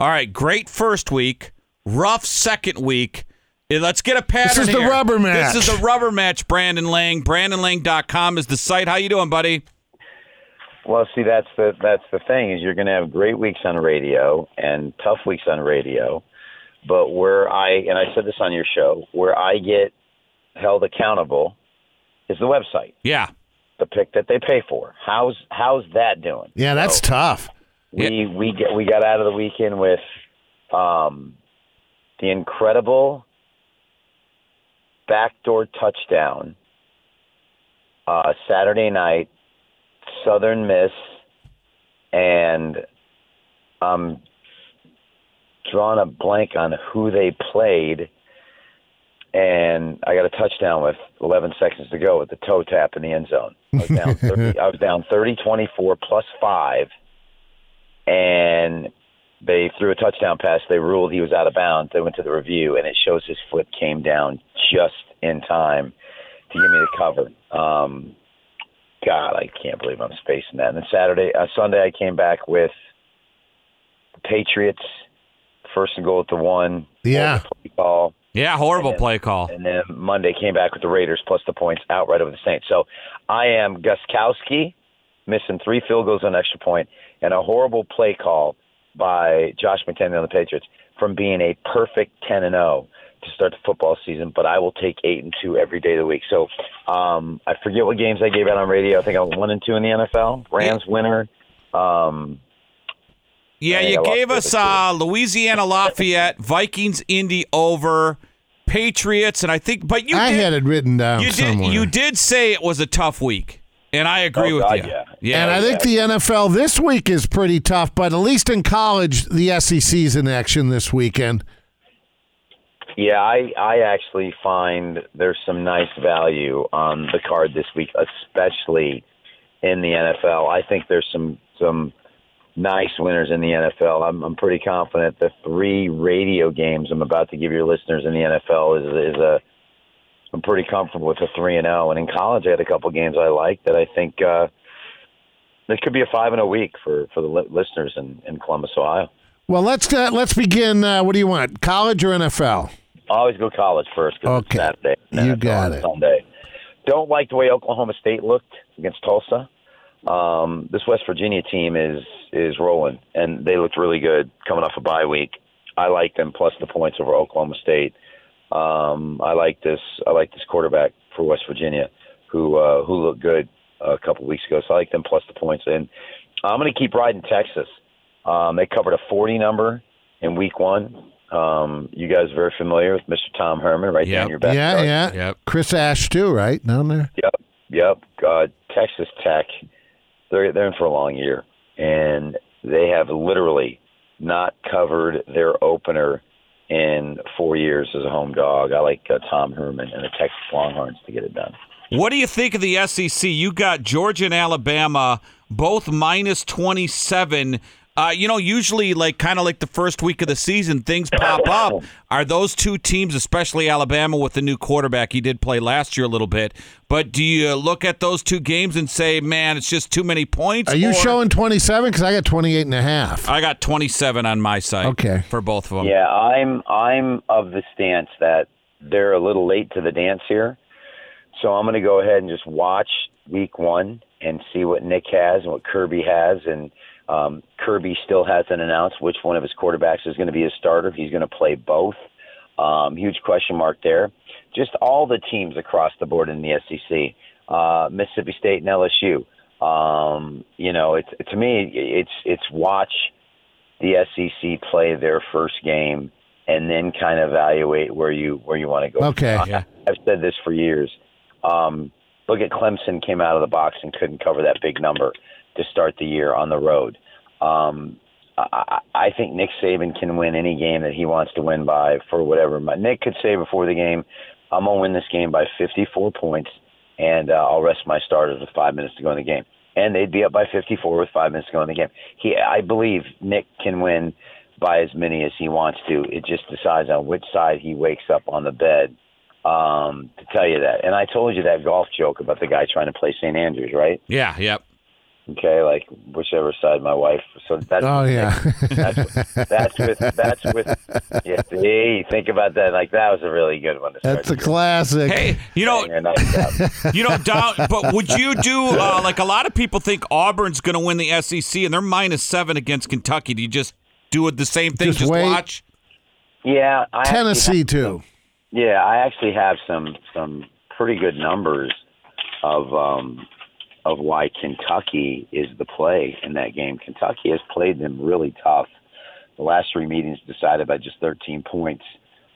All right, great first week, rough second week. Eh, Let's get a pattern This is the here. rubber match. This is the rubber match, Brandon Lang. BrandonLang.com is the site. How you doing, buddy? Well, see, that's the that's the thing is you're going to have great weeks on radio and tough weeks on radio, but where I and I said this on your show, where I get held accountable is the website, Yeah. the pick that they pay for. How's how's that doing? Yeah, that's So tough. We we get we got out of the weekend with um, the incredible backdoor touchdown uh, Saturday night, Southern Miss, and I'm drawing a blank on who they played. And I got a touchdown with 11 seconds to go with the toe tap in the end zone. I was down 30, I was down 30 24 plus five and they threw a touchdown pass. They ruled he was out of bounds. They went to the review, and it shows his foot came down just in time to give me the cover. Um, God, I can't believe I'm spacing that. And then Saturday, uh, Sunday, I came back with the Patriots, first and goal at the one. Yeah. play Call. Yeah, horrible then- play call. And then Monday came back with the Raiders plus the points outright over the Saints. So I am Gostkowski missing three field goals on extra point and a horrible play call by Josh McDaniel on the Patriots from being a perfect 10 and 0 to start the football season. But I will take eight and two every day of the week. So um, I forget what games I gave out on radio. I think I was one and two in the NFL. Rams winner. Um, Yeah, Yeah, you gave us uh, Louisiana Lafayette, Vikings, Indy over, Patriots, and I think, but you I did, had it written down you somewhere. did, you did say it was a tough week, and I agree Oh, with God, you. yeah. yeah. and I think the NFL this week is pretty tough, but at least in college, the SEC's in action this weekend. Yeah, I I actually find there's some nice value on the card this week, especially in the NFL. I think there's some some nice winners in the NFL. I'm I'm pretty confident the three radio games I'm about to give your listeners in the NFL is is a I'm pretty comfortable with a three and zero. And in college, I had a couple games I liked that I think uh, this could be a five and a week for for the li- listeners in, in Columbus, Ohio. Well, let's uh, let's begin. Uh, what do you want, college or NFL? I always go college first because Okay. it's Saturday. You NFL got it. Sunday. Don't like the way Oklahoma State looked against Tulsa. Um, this West Virginia team is is rolling, and they looked really good coming off a bye week. I like them plus the points over Oklahoma State. Um, I like this. I like this quarterback for West Virginia, who uh, who looked good a couple weeks ago. So I like them plus the points. And I'm going to keep riding Texas. Um, they covered a 40 number in week one. Um, you guys are very familiar with Mr. Tom Herman, right there in your backyard. Yeah, yeah. Yep. Chris Ash too, right down there. Yep, yep. Uh, Texas Tech, they're they're in for a long year, and they have literally not covered their opener in four years as a home dog. I like uh, Tom Herman and the Texas Longhorns to get it done. What do you think of the SEC? You got Georgia and Alabama both minus 27. Uh, you know, usually, like kind of like the first week of the season, things pop up. Are those two teams, especially Alabama with the new quarterback? He did play last year a little bit, but do you look at those two games and say, "Man, it's just too many points"? Are you or- showing 27? Because I got 28 and a half. I got 27 on my side. Okay. for both of them. Yeah, I'm I'm of the stance that they're a little late to the dance here. So I'm going to go ahead and just watch week one and see what Nick has and what Kirby has. And um, Kirby still hasn't announced which one of his quarterbacks is going to be his starter. He's going to play both. Um, huge question mark there. Just all the teams across the board in the SEC, uh, Mississippi State and LSU. Um, you know, it's to me, it's it's watch the SEC play their first game and then kind of evaluate where you where you want to go. Okay. Yeah. I've said this for years. Um, look at Clemson came out of the box and couldn't cover that big number to start the year on the road. Um, I, I think Nick Saban can win any game that he wants to win by for whatever. Nick could say before the game, "I'm gonna win this game by 54 points, and uh, I'll rest my starters with five minutes to go in the game." And they'd be up by 54 with five minutes to go in the game. He, I believe Nick can win by as many as he wants to. It just decides on which side he wakes up on the bed um, to tell you that. And I told you that golf joke about the guy trying to play St. Andrews, right? Yeah. Yep. Okay, like whichever side my wife. So that's Oh yeah. that's, that's with that's with. Yeah, see, think about that. Like that was a really good one. To start That's a the classic. Hey, you know, year. Nice job. you know, down. But would you do uh, like a lot of people think Auburn's going to win the SEC and they're minus seven against Kentucky? Do you just do it the same thing? Just Just, wait. watch. Yeah, I Tennessee have too. Yeah, I actually have some some pretty good numbers of um of why Kentucky is the play in that game. Kentucky has played them really tough. The last three meetings decided by just 13 points.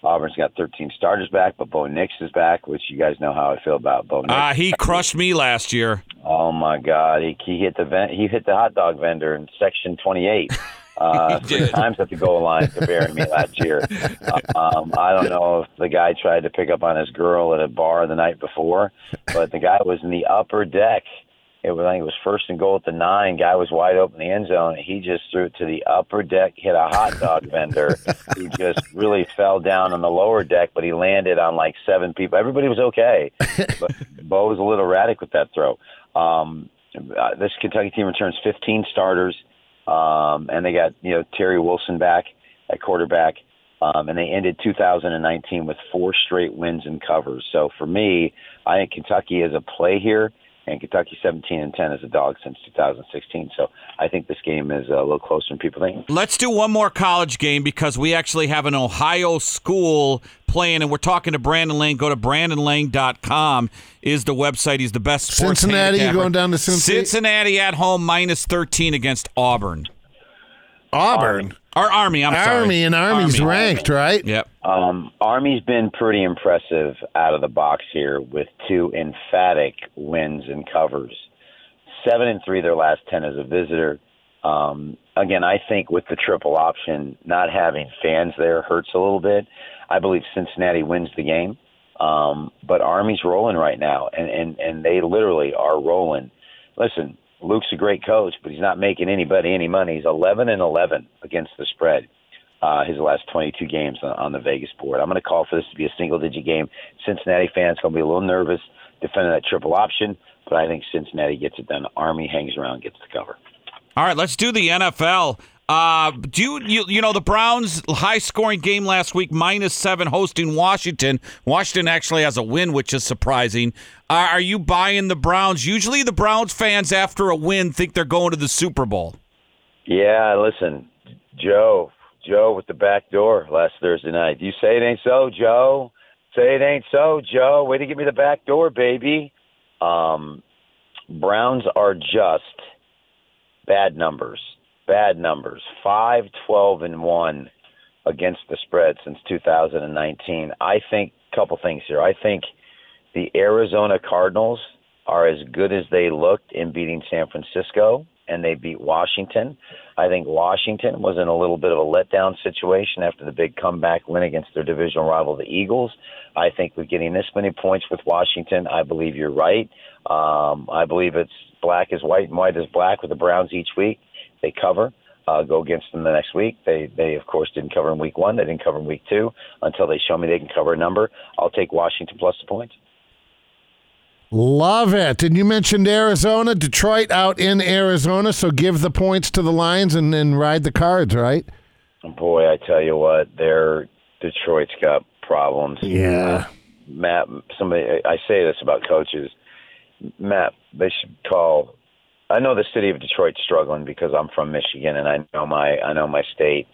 Auburn's got 13 starters back, but Bo Nix is back, which you guys know how I feel about Bo Nix. Uh, he crushed me last year. Oh my God, he, he hit the ven- he hit the hot dog vendor in section 28. Uh, three times at the goal line to bury me last year. Um, I don't know if the guy tried to pick up on his girl at a bar the night before, but the guy was in the upper deck. It was, I think it was first and goal at the nine. Guy was wide open in the end zone. He just threw it to the upper deck, hit a hot dog vendor who just really fell down on the lower deck, but he landed on like seven people. Everybody was okay, but Bo was a little erratic with that throw. Um, uh, this Kentucky team returns 15 starters, um, and they got you know Terry Wilson back at quarterback, um, and they ended 2019 with four straight wins and covers. So for me, I think Kentucky is a play here, and Kentucky 17 and 10 is a dog since 2016. So I think this game is a little closer than people think. Let's do one more college game because we actually have an Ohio school playing, and we're talking to Brandon Lang. Go to brandonlang.com is the website. He's the best sports Cincinnati, you handicapper. going down to Cincy? Cincinnati at home minus 13 against Auburn. Auburn. Or Army, I'm sorry. Army and Army's Army. ranked, right? Yep. Um, Army's been pretty impressive out of the box here with two emphatic wins and covers. Seven and three their last ten as a visitor. Um, again, I think with the triple option, not having fans there hurts a little bit. I believe Cincinnati wins the game, um, but Army's rolling right now, and, and and they literally are rolling. Listen, Luke's a great coach, but he's not making anybody any money. He's 11 and 11 against the spread uh, his last 22 games on, on the Vegas board. I'm going to call for this to be a single digit game. Cincinnati fans going to be a little nervous defending that triple option, but I think Cincinnati gets it done. Army hangs around, gets the cover. All right, let's do the NFL. Uh, do you, you you know the Browns high scoring game last week minus seven hosting Washington. Washington actually has a win, which is surprising. Uh, are you buying the Browns? Usually, the Browns fans after a win think they're going to the Super Bowl. Yeah, listen, Joe, Joe with the back door last Thursday night. You say it ain't so, Joe. Say it ain't so, Joe. Way to give me the back door, baby. Um, Browns are just bad numbers. Bad numbers. Five, twelve, and one against the spread since 2019. I think a couple things here. I think the Arizona Cardinals are as good as they looked in beating San Francisco, and they beat Washington. I think Washington was in a little bit of a letdown situation after the big comeback win against their divisional rival, the Eagles. I think with getting this many points with Washington, I believe you're right. Um, I believe it's black is white and white is black with the Browns each week. They cover. Uh, go against them the next week. They, they of course didn't cover in week one. They didn't cover in week two until they show me they can cover a number. I'll take Washington plus the points. Love it. And you mentioned Arizona, Detroit out in Arizona, so give the points to the Lions and then ride the cards, right? Boy, I tell you what, they're Detroit's got problems. Yeah. Matt, somebody, I say this about coaches. Matt, they should call. I know the city of Detroit's struggling because I'm from Michigan and I know my I know my state,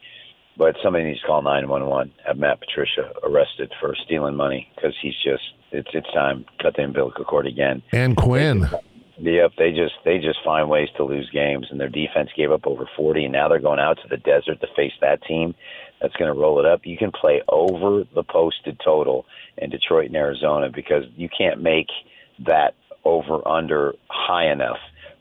but somebody needs to call 911. Have Matt Patricia arrested for stealing money because he's just it's it's time cut the umbilical cord again. And Quinn. Yep, they just they just find ways to lose games, and their defense gave up over 40, and now they're going out to the desert to face that team that's going to roll it up. You can play over the posted total in Detroit and Arizona because you can't make that over under high enough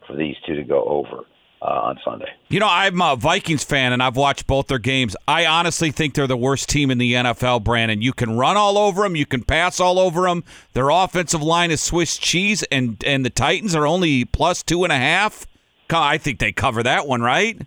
for these two to go over uh, on Sunday. You know, I'm a Vikings fan and I've watched both their games. I honestly think they're the worst team in the NFL, Brandon. You can run all over them, you can pass all over them. Their offensive line is Swiss cheese, and and the Titans are only plus two and a half. I think they cover that one, right?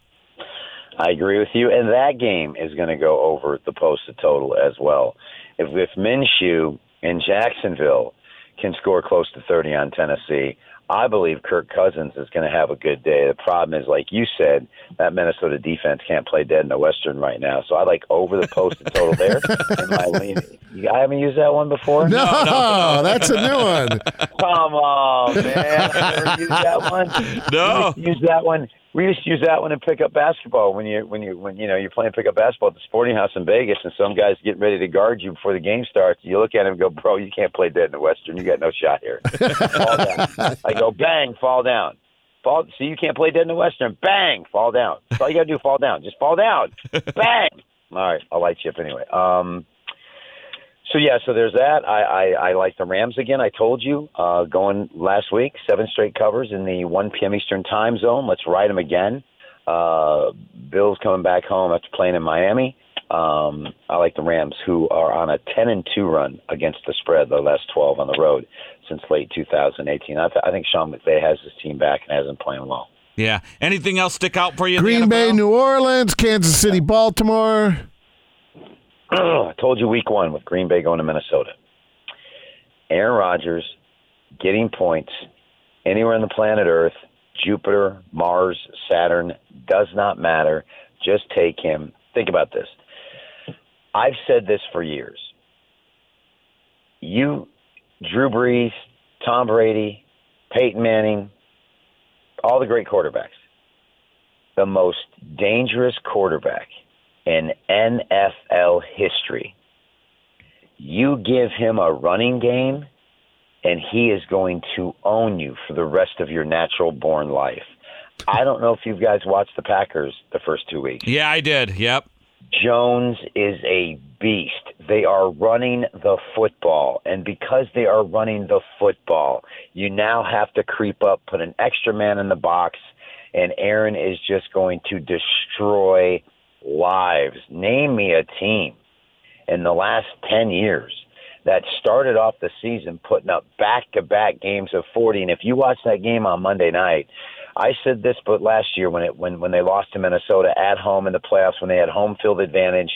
I agree with you, and that game is going to go over the posted total as well. If if Minshew in Jacksonville can score close to 30 on Tennessee, I believe Kirk Cousins is going to have a good day. The problem is, like you said, that Minnesota defense can't play dead in the Western right now. So I like over the posted total there. in my I haven't used that one before. No, that's a new one. Come on, man! I never used that one. No. We used to use that one. We used to use that one in pickup basketball when you when you when you know you're playing pickup basketball at the Sporting House in Vegas, and some guys getting ready to guard you before the game starts. You look at him and go, "Bro, you can't play dead in the Western. You got no shot here." fall down. I go, "Bang, fall down." Fall. See, you can't play dead in the Western. Bang, fall down. That's all you got to do. Fall down. Just fall down. Bang. All right, I'll light you up anyway. Um, so yeah, so there's that. I, I, I like the Rams again. I told you uh, going last week, seven straight covers in the 1 p.m. Eastern time zone. Let's ride them again. Uh, Bills coming back home after playing in Miami. Um, I like the Rams, who are on a 10 and 2 run against the spread, the last 12 on the road since late 2018. I, th- I think Sean McVay has his team back and has them playing well. Yeah. Anything else stick out for you? Green Bay, New Orleans, Kansas City, Baltimore. Told you week one with Green Bay going to Minnesota. Aaron Rodgers getting points anywhere on the planet Earth, Jupiter, Mars, Saturn, does not matter. Just take him. Think about this. I've said this for years. You, Drew Brees, Tom Brady, Peyton Manning, all the great quarterbacks. The most dangerous quarterback in NFL history. You give him a running game, and he is going to own you for the rest of your natural born life. I don't know if you guys watched the Packers the first two weeks. Yeah, I did. Yep. Jones is a beast. They are running the football. And because they are running the football, you now have to creep up, put an extra man in the box, and Aaron is just going to destroy lives. Name me a team in the last 10 years that started off the season putting up back to back games of 40. And if you watch that game on Monday night, I said this, but last year when it when when they lost to Minnesota at home in the playoffs, when they had home field advantage,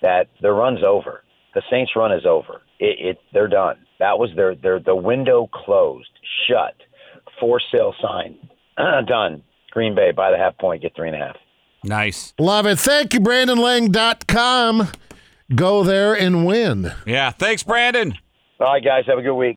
that their run's over. The Saints' run is over. It, it they're done. That was their their the window closed, shut, for sale sign, done. Green Bay by the half point, get three and a half. Nice. Love it. Thank you, BrandonLang.com. Go there and win. Yeah. Thanks, Brandon. All right, guys, have a good week.